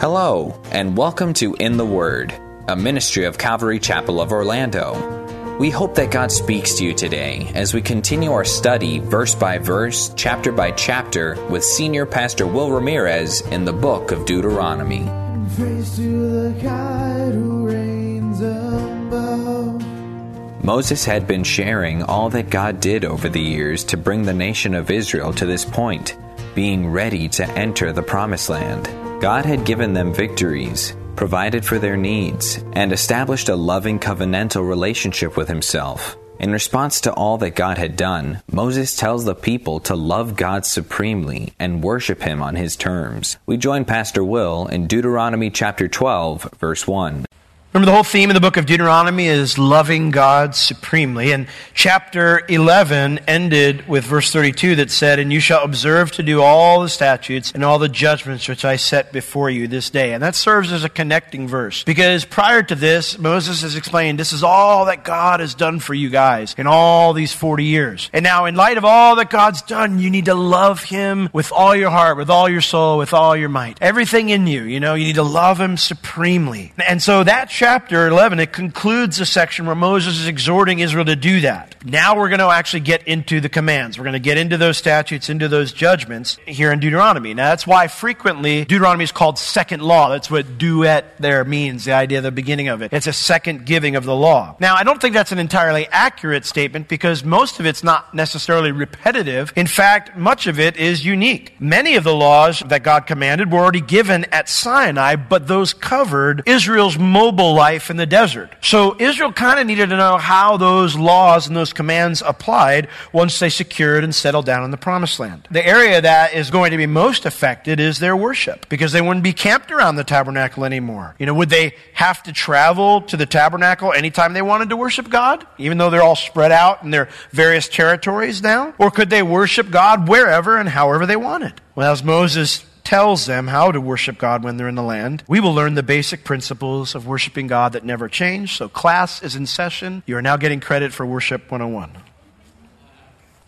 Hello, and welcome to In the Word, a ministry of Calvary Chapel of Orlando. We hope that God speaks to you today as we continue our study verse by verse, chapter by chapter, with Senior Pastor Will Ramirez in the book of Deuteronomy. Moses had been sharing all that God did over the years to bring the nation of Israel to this point, being ready to enter the Promised Land. God had given them victories, provided for their needs, and established a loving covenantal relationship with Himself. In response to all that God had done, Moses tells the people to love God supremely and worship Him on His terms. We join Pastor Will in Deuteronomy chapter 12, verse 1. Remember, the whole theme of the book of Deuteronomy is loving God supremely. And chapter 11 ended with verse 32 that said, And you shall observe to do all the statutes and all the judgments which I set before you this day. And that serves as a connecting verse. Because prior to this, Moses has explained, This is all that God has done for you guys in all these 40 years. And now, in light of all that God's done, you need to love Him with all your heart, with all your soul, with all your might. Everything in you, you know, you need to love Him supremely. And so that chapter 11, it concludes a section where Moses is exhorting Israel to do that. Now we're going to actually get into the commands. We're going to get into those statutes, into those judgments here in Deuteronomy. Now that's why frequently Deuteronomy is called second law. That's what deutero means, the idea of the beginning of it. It's a second giving of the law. Now I don't think that's an entirely accurate statement because most of it's not necessarily repetitive. In fact, much of it is unique. Many of the laws that God commanded were already given at Sinai, but those covered Israel's mobile life in the desert. So Israel kind of needed to know how those laws and those commands applied once they secured and settled down in the promised land. The area that is going to be most affected is their worship because they wouldn't be camped around the tabernacle anymore. You know, would they have to travel to the tabernacle anytime they wanted to worship God, even though they're all spread out in their various territories now? Or could they worship God wherever and however they wanted? Well, as Moses tells them how to worship God when they're in the land. We will learn the basic principles of worshiping God that never change. So, class is in session. You are now getting credit for Worship 101.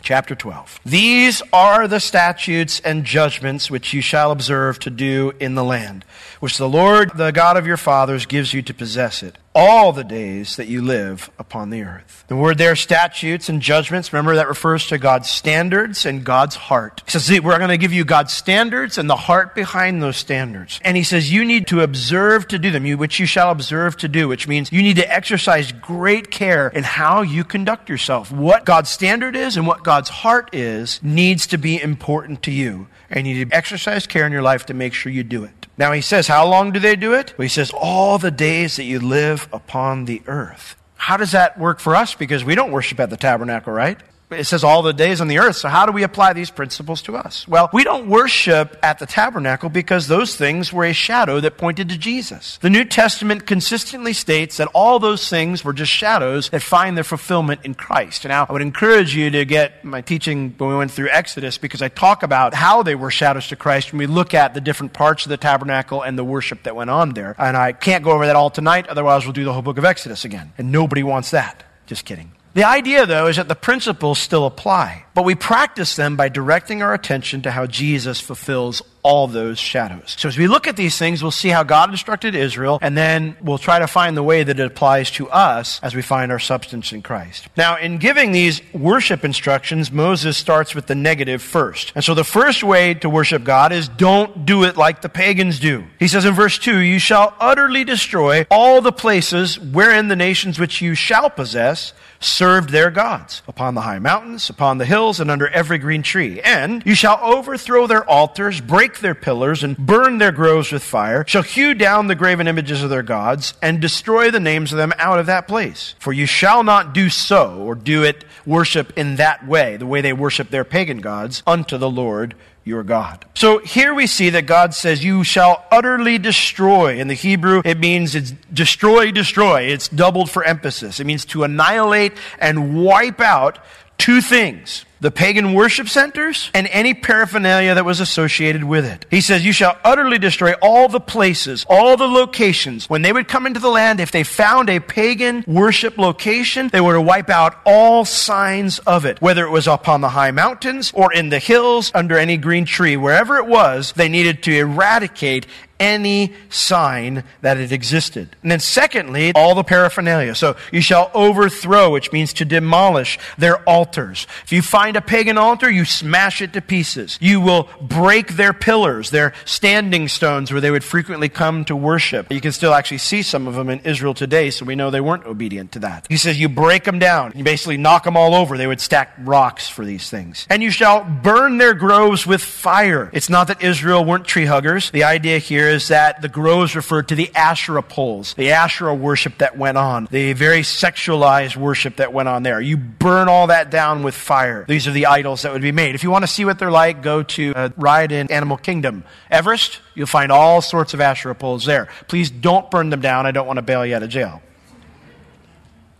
Chapter 12. These are the statutes and judgments which you shall observe to do in the land, which the Lord, the God of your fathers, gives you to possess it all the days that you live upon the earth. The word there, statutes and judgments, remember that refers to God's standards and God's heart. He says, we're going to give you God's standards and the heart behind those standards. And he says, you need to observe to do them, which you shall observe to do, which means you need to exercise great care in how you conduct yourself. What God's standard is and what God's heart is needs to be important to you. And you need to exercise care in your life to make sure you do it. Now he says, how long do they do it? Well, he says, all the days that you live upon the earth. How does that work for us? Because we don't worship at the tabernacle, right? It says all the days on the earth. So, how do we apply these principles to us? Well, we don't worship at the tabernacle because those things were a shadow that pointed to Jesus. The New Testament consistently states that all those things were just shadows that find their fulfillment in Christ. Now, I would encourage you to get my teaching when we went through Exodus because I talk about how they were shadows to Christ when we look at the different parts of the tabernacle and the worship that went on there. And I can't go over that all tonight, otherwise, we'll do the whole book of Exodus again. And nobody wants that. Just kidding. The idea, though, is that the principles still apply, but we practice them by directing our attention to how Jesus fulfills all those shadows. So as we look at these things, we'll see how God instructed Israel, and then we'll try to find the way that it applies to us as we find our substance in Christ. Now, in giving these worship instructions, Moses starts with the negative first. And so the first way to worship God is don't do it like the pagans do. He says in verse 2, You shall utterly destroy all the places wherein the nations which you shall possess served their gods, upon the high mountains, upon the hills, and under every green tree. And you shall overthrow their altars, break their pillars and burn their groves with fire, shall hew down the graven images of their gods, and destroy the names of them out of that place. For you shall not do so, or do it worship in that way, the way they worship their pagan gods, unto the Lord your God. So here we see that God says, You shall utterly destroy. In the Hebrew, it means it's destroy, destroy. It's doubled for emphasis. It means to annihilate and wipe out two things the pagan worship centers and any paraphernalia that was associated with it. He says, You shall utterly destroy all the places, all the locations. When they would come into the land, if they found a pagan worship location, they were to wipe out all signs of it, whether it was upon the high mountains or in the hills under any green tree. Wherever it was, they needed to eradicate any sign that it existed. And then secondly, all the paraphernalia. So you shall overthrow, which means to demolish their altars. If you find a pagan altar, you smash it to pieces. You will break their pillars, their standing stones where they would frequently come to worship. You can still actually see some of them in Israel today, so we know they weren't obedient to that. He says you break them down. You basically knock them all over. They would stack rocks for these things. And you shall burn their groves with fire. It's not that Israel weren't tree huggers. The idea here is that the groves referred to the Asherah poles, the Asherah worship that went on, the very sexualized worship that went on there. You burn all that down with fire. These are the idols that would be made. If you want to see what they're like, go to a ride in Animal Kingdom. Everest, you'll find all sorts of Asherah poles there. Please don't burn them down. I don't want to bail you out of jail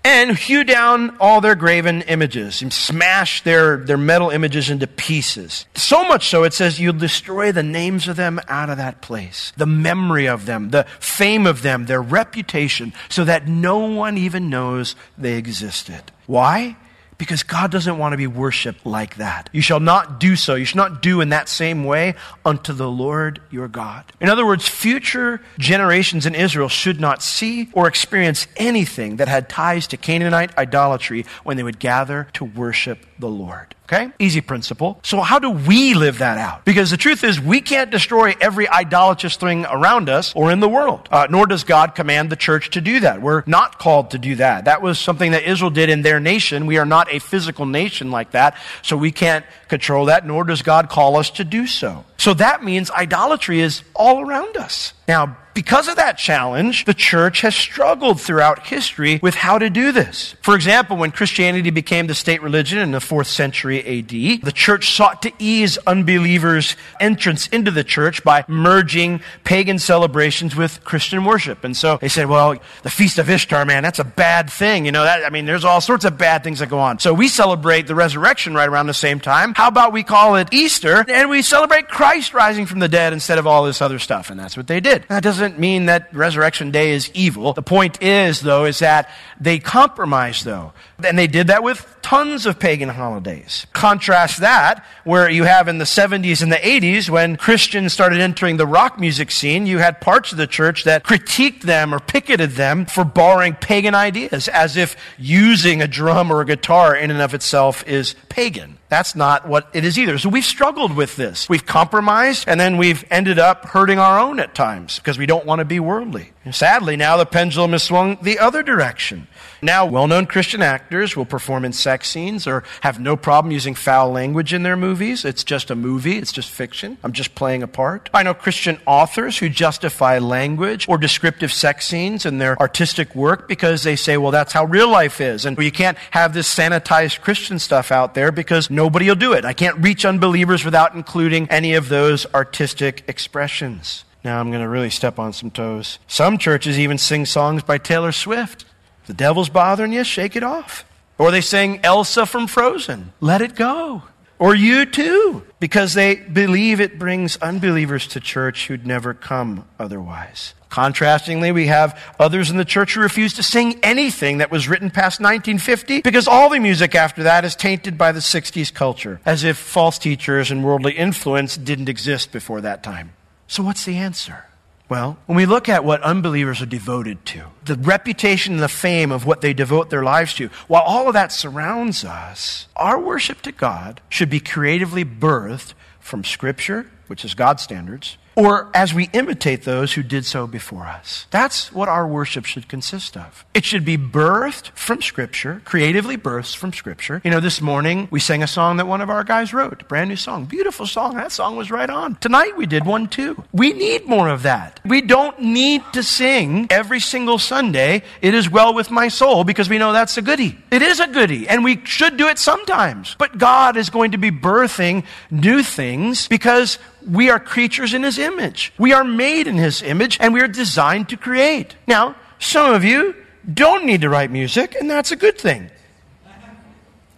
and hew down all their graven images and smash their, their metal images into pieces. So much so, it says you'll destroy the names of them out of that place, the memory of them, the fame of them, their reputation, so that no one even knows they existed. Why? Because God doesn't want to be worshiped like that. You shall not do so. You shall not do in that same way unto the Lord your God. In other words, future generations in Israel should not see or experience anything that had ties to Canaanite idolatry when they would gather to worship the Lord. Okay? Easy principle. So, how do we live that out? Because the truth is, we can't destroy every idolatrous thing around us or in the world. Uh, nor does God command the church to do that. We're not called to do that. That was something that Israel did in their nation. We are not a physical nation like that, so we can't control that, nor does God call us to do so. So, that means idolatry is all around us. Now, because of that challenge, the church has struggled throughout history with how to do this. For example, when Christianity became the state religion in the 4th century AD, the church sought to ease unbelievers' entrance into the church by merging pagan celebrations with Christian worship. And so they said, well, the Feast of Ishtar, man, that's a bad thing. You know, that, I mean, there's all sorts of bad things that go on. So we celebrate the resurrection right around the same time. How about we call it Easter and we celebrate Christ rising from the dead instead of all this other stuff? And that's what they did. That doesn't doesn't mean that resurrection day is evil. The point is, though, is that they compromised, though. And they did that with tons of pagan holidays. Contrast that, where you have in the 70s and the 80s, when Christians started entering the rock music scene, you had parts of the church that critiqued them or picketed them for borrowing pagan ideas, as if using a drum or a guitar in and of itself is pagan. That's not what it is either. So we've struggled with this. We've compromised, and then we've ended up hurting our own at times because we don't want to be worldly. Sadly, now the pendulum has swung the other direction. Now, well known Christian actors will perform in sex scenes or have no problem using foul language in their movies. It's just a movie, it's just fiction. I'm just playing a part. I know Christian authors who justify language or descriptive sex scenes in their artistic work because they say, well, that's how real life is. And you can't have this sanitized Christian stuff out there because nobody will do it. I can't reach unbelievers without including any of those artistic expressions. Now I'm going to really step on some toes. Some churches even sing songs by Taylor Swift. If the devil's bothering you, shake it off. Or they sing Elsa from Frozen, let it go. Or U2, because they believe it brings unbelievers to church who'd never come otherwise. Contrastingly, we have others in the church who refuse to sing anything that was written past 1950 because all the music after that is tainted by the 60s culture, as if false teachers and worldly influence didn't exist before that time. So, what's the answer? Well, when we look at what unbelievers are devoted to, the reputation and the fame of what they devote their lives to, while all of that surrounds us, our worship to God should be creatively birthed from Scripture which is God's standards, or as we imitate those who did so before us. That's what our worship should consist of. It should be birthed from Scripture, creatively birthed from Scripture. You know, this morning we sang a song that one of our guys wrote, brand new song, beautiful song. That song was right on. Tonight we did one too. We need more of that. We don't need to sing every single Sunday, It is well with my soul, because we know that's a goodie. It is a goodie, and we should do it sometimes. But God is going to be birthing new things because we are creatures in His image. We are made in His image, and we are designed to create. Now, some of you don't need to write music, and that's a good thing.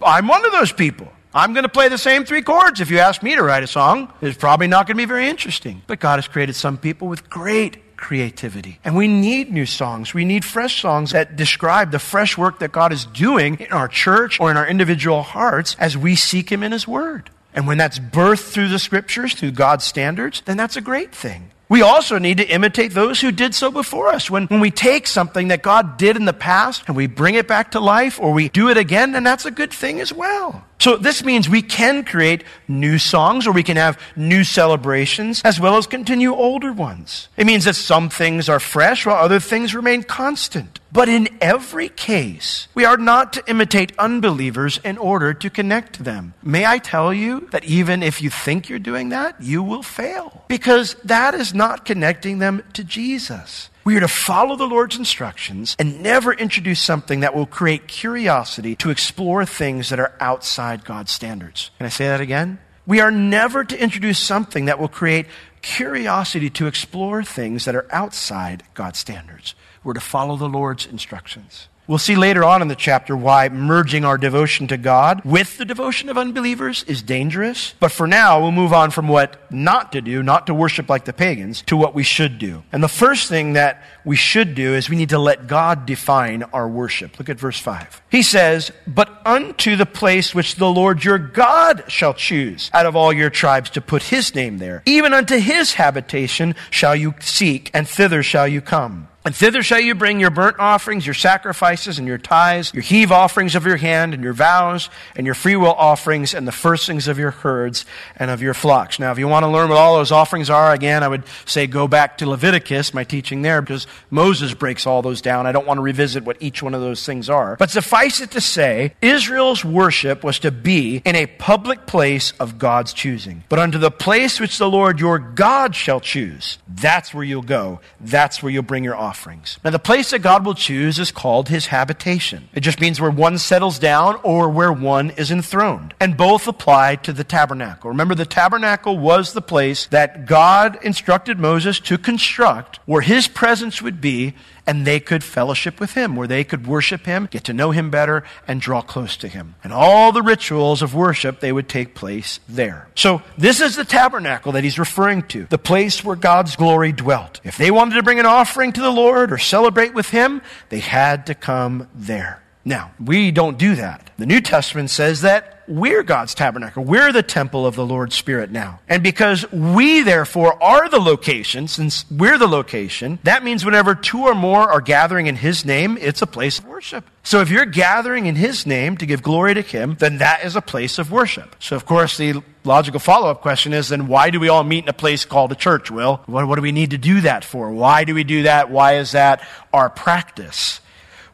I'm one of those people. I'm going to play the same three chords. If you ask me to write a song, it's probably not going to be very interesting. But God has created some people with great creativity. And we need new songs. We need fresh songs that describe the fresh work that God is doing in our church or in our individual hearts as we seek Him in His Word. And when that's birthed through the scriptures, through God's standards, then that's a great thing. We also need to imitate those who did so before us. When, when we take something that God did in the past and we bring it back to life or we do it again, then that's a good thing as well. So this means we can create new songs or we can have new celebrations as well as continue older ones. It means that some things are fresh while other things remain constant. But in every case, we are not to imitate unbelievers in order to connect them. May I tell you that even if you think you're doing that, you will fail. Because that is not connecting them to Jesus. We are to follow the Lord's instructions and never introduce something that will create curiosity to explore things that are outside God's standards. Can I say that again? We are never to introduce something that will create curiosity to explore things that are outside God's standards. We're to follow the Lord's instructions. We'll see later on in the chapter why merging our devotion to God with the devotion of unbelievers is dangerous. But for now, we'll move on from what not to do, not to worship like the pagans, to what we should do. And the first thing that we should do is we need to let God define our worship. Look at verse 5. He says, But unto the place which the Lord your God shall choose out of all your tribes to put his name there, even unto his habitation shall you seek, and thither shall you come. And thither shall you bring your burnt offerings, your sacrifices, and your tithes, your heave offerings of your hand, and your vows, and your freewill offerings, and the firstlings of your herds and of your flocks. Now, if you want to learn what all those offerings are, again, I would say go back to Leviticus, my teaching there, because Moses breaks all those down. I don't want to revisit what each one of those things are. But suffice it to say, Israel's worship was to be in a public place of God's choosing. But unto the place which the Lord your God shall choose, that's where you'll go. That's where you'll bring your offering offerings. Now, the place that God will choose is called his habitation. It just means where one settles down or where one is enthroned. And both apply to the tabernacle. Remember, the tabernacle was the place that God instructed Moses to construct where his presence would be and they could fellowship with him, where they could worship him, get to know him better, and draw close to him. And all the rituals of worship, they would take place there. So this is the tabernacle that he's referring to, the place where God's glory dwelt. If they wanted to bring an offering to the Lord or celebrate with him, they had to come there. Now, we don't do that. The New Testament says that we're God's tabernacle. We're the temple of the Lord's Spirit now. And because we, therefore, are the location, since we're the location, that means whenever two or more are gathering in His name, it's a place of worship. So if you're gathering in His name to give glory to Him, then that is a place of worship. So, of course, the logical follow up question is then why do we all meet in a place called a church, Will? What, what do we need to do that for? Why do we do that? Why is that our practice?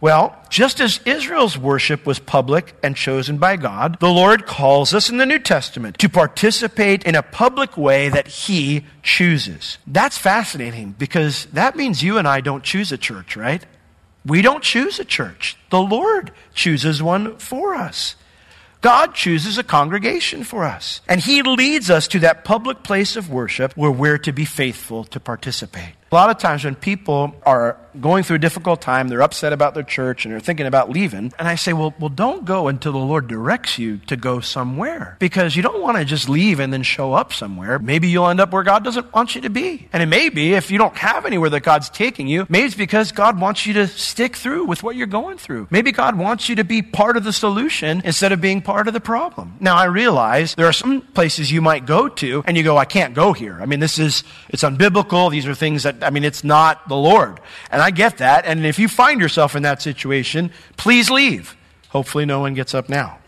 Well, just as Israel's worship was public and chosen by God, the Lord calls us in the New Testament to participate in a public way that He chooses. That's fascinating because that means you and I don't choose a church, right? We don't choose a church. The Lord chooses one for us. God chooses a congregation for us. And He leads us to that public place of worship where we're to be faithful to participate. A lot of times when people are going through a difficult time, they're upset about their church and they're thinking about leaving, and I say, well, well, don't go until the Lord directs you to go somewhere. Because you don't want to just leave and then show up somewhere. Maybe you'll end up where God doesn't want you to be. And it may be if you don't have anywhere that God's taking you, maybe it's because God wants you to stick through with what you're going through. Maybe God wants you to be part of the solution instead of being part of the problem. Now, I realize there are some places you might go to and you go, I can't go here. I mean, this is, it's unbiblical. These are things that I mean, it's not the Lord. And I get that. And if you find yourself in that situation, please leave. Hopefully, no one gets up now.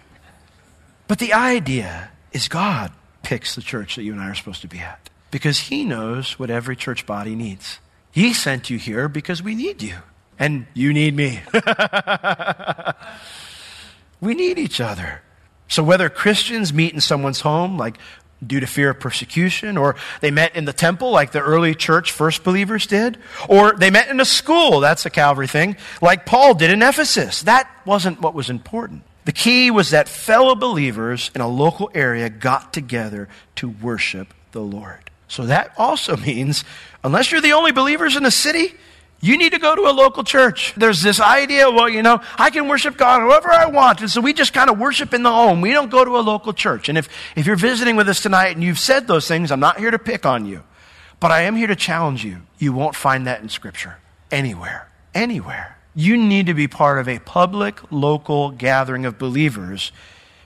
But the idea is God picks the church that you and I are supposed to be at. Because He knows what every church body needs. He sent you here because we need you. And you need me. we need each other. So whether Christians meet in someone's home, like due to fear of persecution, or they met in the temple like the early church first believers did, or they met in a school, that's a Calvary thing, like Paul did in Ephesus. That wasn't what was important. The key was that fellow believers in a local area got together to worship the Lord. So that also means, unless you're the only believers in the city, you need to go to a local church. There's this idea, well, you know, I can worship God however I want. And so we just kind of worship in the home. We don't go to a local church. And if, if you're visiting with us tonight and you've said those things, I'm not here to pick on you. But I am here to challenge you. You won't find that in Scripture. Anywhere. Anywhere. You need to be part of a public, local gathering of believers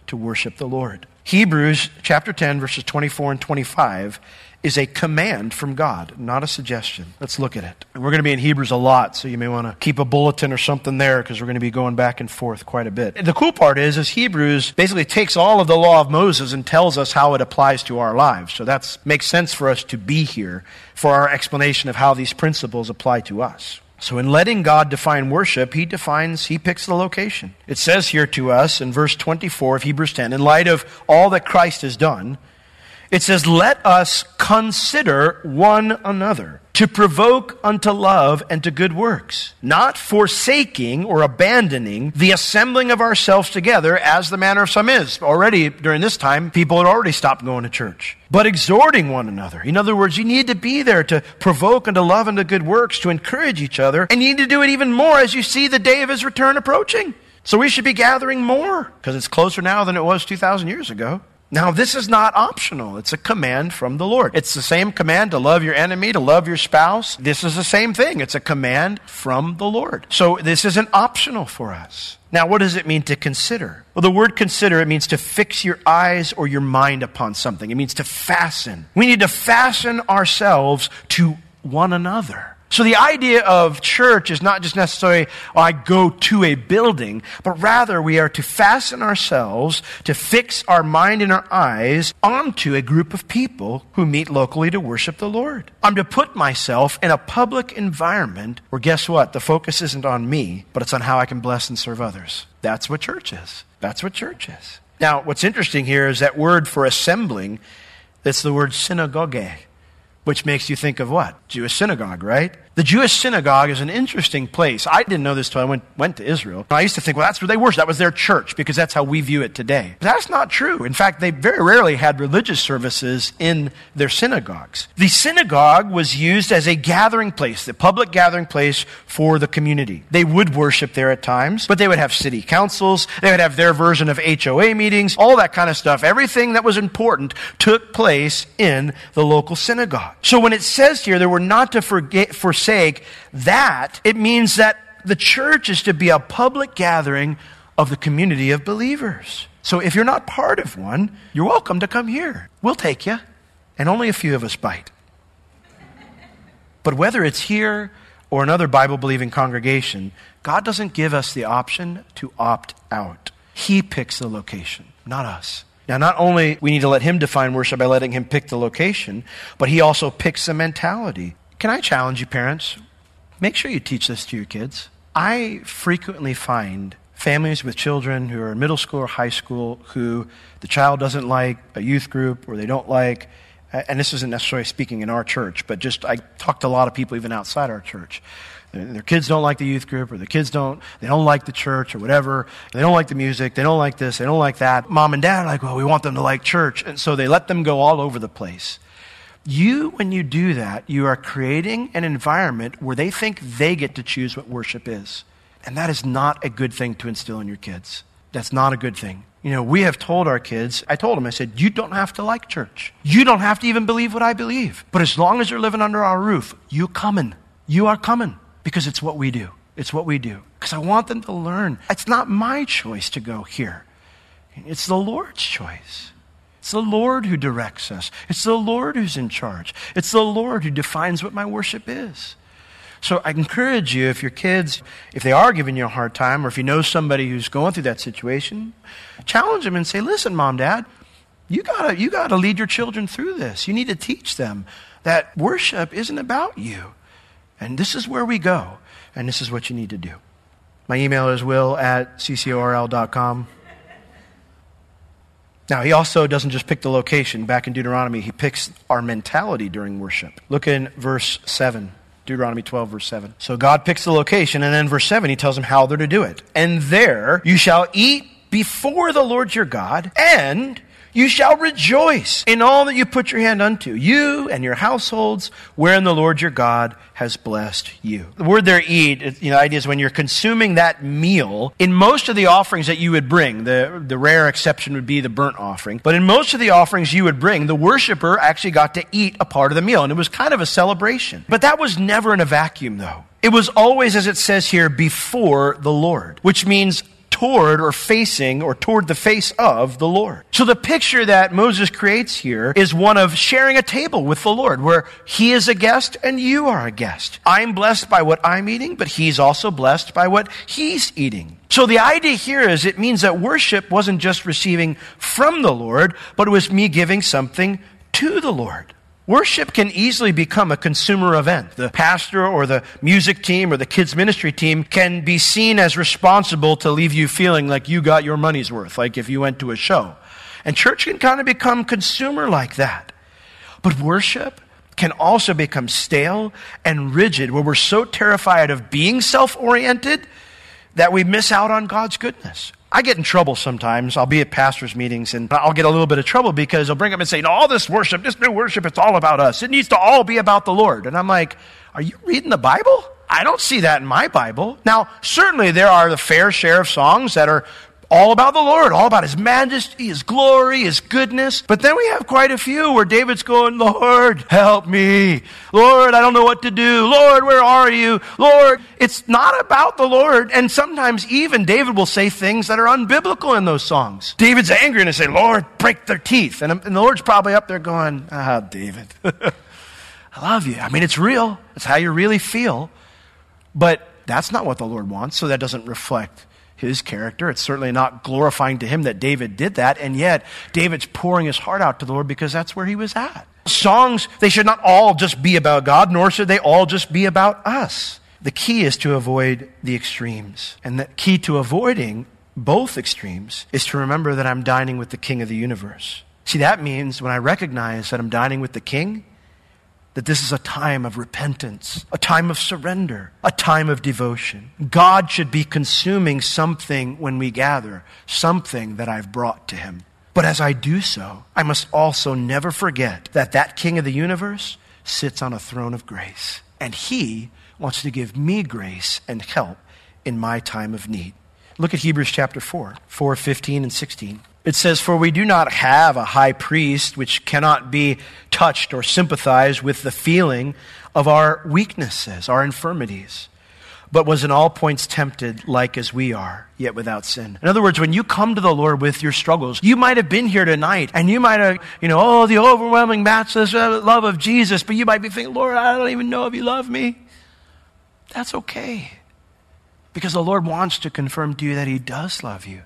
to worship the Lord. Hebrews chapter 10, verses 24 and 25 is a command from God, not a suggestion. Let's look at it. And we're going to be in Hebrews a lot, so you may want to keep a bulletin or something there because we're going to be going back and forth quite a bit. The cool part is, is Hebrews basically takes all of the law of Moses and tells us how it applies to our lives. So that makes sense for us to be here for our explanation of how these principles apply to us. So, in letting God define worship, He defines, He picks the location. It says here to us in verse 24 of Hebrews 10, in light of all that Christ has done, it says, Let us consider one another to provoke unto love and to good works, not forsaking or abandoning the assembling of ourselves together as the manner of some is. Already during this time, people had already stopped going to church, but exhorting one another. In other words, you need to be there to provoke unto love and to good works, to encourage each other, and you need to do it even more as you see the day of his return approaching. So we should be gathering more because it's closer now than it was 2,000 years ago. Now, this is not optional. It's a command from the Lord. It's the same command to love your enemy, to love your spouse. This is the same thing. It's a command from the Lord. So this isn't optional for us. Now, what does it mean to consider? Well, the word consider, it means to fix your eyes or your mind upon something. It means to fasten. We need to fasten ourselves to one another. So the idea of church is not just necessarily, oh, I go to a building, but rather we are to fasten ourselves, to fix our mind and our eyes onto a group of people who meet locally to worship the Lord. I'm to put myself in a public environment where guess what? The focus isn't on me, but it's on how I can bless and serve others. That's what church is. That's what church is. Now, what's interesting here is that word for assembling, that's the word synagogue which makes you think of what? Jewish synagogue, right? The Jewish synagogue is an interesting place. I didn't know this till I went, went to Israel. I used to think, well, that's where they worship. That was their church because that's how we view it today. But that's not true. In fact, they very rarely had religious services in their synagogues. The synagogue was used as a gathering place, the public gathering place for the community. They would worship there at times, but they would have city councils. They would have their version of HOA meetings, all that kind of stuff. Everything that was important took place in the local synagogue. So when it says here that we're not to forget, forsake that, it means that the church is to be a public gathering of the community of believers. So if you're not part of one, you're welcome to come here. We'll take you. And only a few of us bite. But whether it's here or another Bible believing congregation, God doesn't give us the option to opt out. He picks the location, not us. Now, not only we need to let him define worship by letting him pick the location, but he also picks the mentality. Can I challenge you, parents? Make sure you teach this to your kids. I frequently find families with children who are in middle school or high school who the child doesn't like a youth group or they don't like, and this isn't necessarily speaking in our church, but just I talk to a lot of people even outside our church. Their kids don't like the youth group or the kids don't they don't like the church or whatever. They don't like the music they don't like this they don't like that. Mom and dad are like well we want them to like church. And so they let them go all over the place you when you do that you are creating an environment where they think they get to choose what worship is and that is not a good thing to instill in your kids that's not a good thing you know, we have told our kids, I told them, I said, you don't have to like church. You don't have to even believe what I believe. But as long as you're living under our roof, you coming. You are coming because it's what we do. It's what we do. Because I want them to learn. It's not my choice to go here, it's the Lord's choice. It's the Lord who directs us. It's the Lord who's in charge. It's the Lord who defines what my worship is. So I encourage you, if your kids, if they are giving you a hard time, or if you know somebody who's going through that situation, challenge them and say, listen, mom, dad, You gotta, you gotta lead your children through this. You need to teach them that worship isn't about you. And this is where we go. And this is what you need to do. My email is will at ccorl.com. Now, he also doesn't just pick the location. Back in Deuteronomy, he picks our mentality during worship. Look in verse 7. Deuteronomy 12, verse 7. So God picks the location, and then verse 7, he tells them how they're to do it. And there you shall eat before the Lord your God, and you shall rejoice in all that you put your hand unto, you and your households, wherein the Lord your God has blessed you. The word there, eat, the idea is when you're consuming that meal, in most of the offerings that you would bring, the, the rare exception would be the burnt offering, but in most of the offerings you would bring, the worshiper actually got to eat a part of the meal, and it was kind of a celebration. But that was never in a vacuum, though. It was always, as it says here, before the Lord, which means toward or facing or toward the face of the Lord. So the picture that Moses creates here is one of sharing a table with the Lord where he is a guest and you are a guest. I'm blessed by what I'm eating, but he's also blessed by what he's eating. So the idea here is it means that worship wasn't just receiving from the Lord, but it was me giving something to the Lord. Worship can easily become a consumer event. The pastor or the music team or the kids ministry team can be seen as responsible to leave you feeling like you got your money's worth, like if you went to a show. And church can kind of become consumer like that. But worship can also become stale and rigid where we're so terrified of being self oriented that we miss out on God's goodness. I get in trouble sometimes. I'll be at pastors' meetings and I'll get a little bit of trouble because they'll bring up and say, all this worship, this new worship, it's all about us. It needs to all be about the Lord. And I'm like, are you reading the Bible? I don't see that in my Bible. Now, certainly there are the fair share of songs that are all about the Lord, all about His majesty, His glory, His goodness. But then we have quite a few where David's going, Lord, help me. Lord, I don't know what to do. Lord, where are you? Lord, it's not about the Lord. And sometimes even David will say things that are unbiblical in those songs. David's angry and he say, Lord, break their teeth. And, and the Lord's probably up there going, ah, David, I love you. I mean, it's real. It's how you really feel. But that's not what the Lord wants, so that doesn't reflect his character. It's certainly not glorifying to him that David did that, and yet David's pouring his heart out to the Lord because that's where he was at. Songs, they should not all just be about God, nor should they all just be about us. The key is to avoid the extremes. And the key to avoiding both extremes is to remember that I'm dining with the King of the universe. See, that means when I recognize that I'm dining with the King, that this is a time of repentance, a time of surrender, a time of devotion. God should be consuming something when we gather, something that I've brought to Him. But as I do so, I must also never forget that that King of the universe sits on a throne of grace, and He wants to give me grace and help in my time of need. Look at Hebrews chapter 4, 4, 15, and 16. It says, For we do not have a high priest which cannot be touched or sympathized with the feeling of our weaknesses, our infirmities, but was in all points tempted like as we are, yet without sin. In other words, when you come to the Lord with your struggles, you might have been here tonight and you might have, you know, oh, the overwhelming matchless uh, love of Jesus, but you might be thinking, Lord, I don't even know if you love me. That's okay. Because the Lord wants to confirm to you that He does love you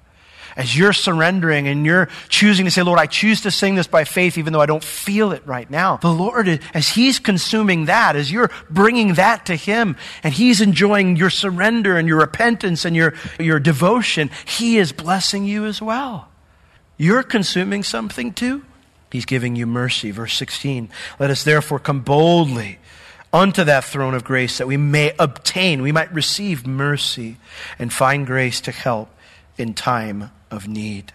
as you're surrendering and you're choosing to say, Lord, I choose to sing this by faith even though I don't feel it right now. The Lord, as He's consuming that, as you're bringing that to Him and He's enjoying your surrender and your repentance and your, your devotion, He is blessing you as well. You're consuming something too. He's giving you mercy. Verse 16. Let us therefore come boldly unto that throne of grace that we may obtain, we might receive mercy and find grace to help in time of need.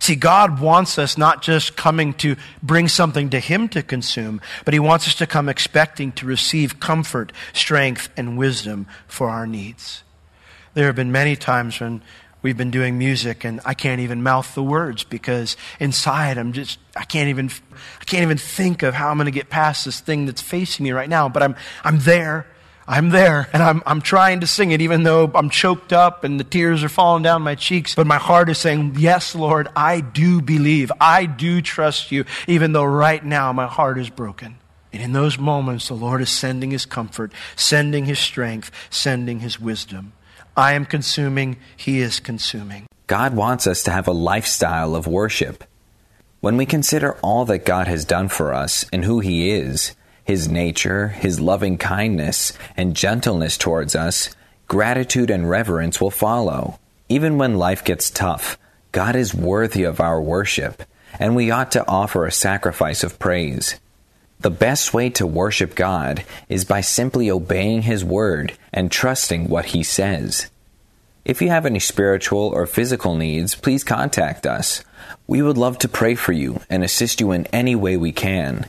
See, God wants us not just coming to bring something to Him to consume, but He wants us to come expecting to receive comfort, strength, and wisdom for our needs. There have been many times when we've been doing music and I can't even mouth the words because inside I'm just, I can't even, I can't even think of how I'm going to get past this thing that's facing me right now, but I'm, I'm there I'm there and I'm, I'm trying to sing it even though I'm choked up and the tears are falling down my cheeks. But my heart is saying, Yes, Lord, I do believe. I do trust you, even though right now my heart is broken. And in those moments, the Lord is sending his comfort, sending his strength, sending his wisdom. I am consuming, he is consuming. God wants us to have a lifestyle of worship. When we consider all that God has done for us and who He is, His nature, His loving kindness, and gentleness towards us, gratitude and reverence will follow. Even when life gets tough, God is worthy of our worship, and we ought to offer a sacrifice of praise. The best way to worship God is by simply obeying His word and trusting what He says. If you have any spiritual or physical needs, please contact us. We would love to pray for you and assist you in any way we can.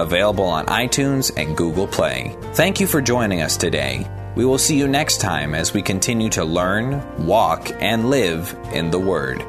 available on iTunes and Google Play. Thank you for joining us today. We will see you next time as we continue to learn, walk, and live in the Word.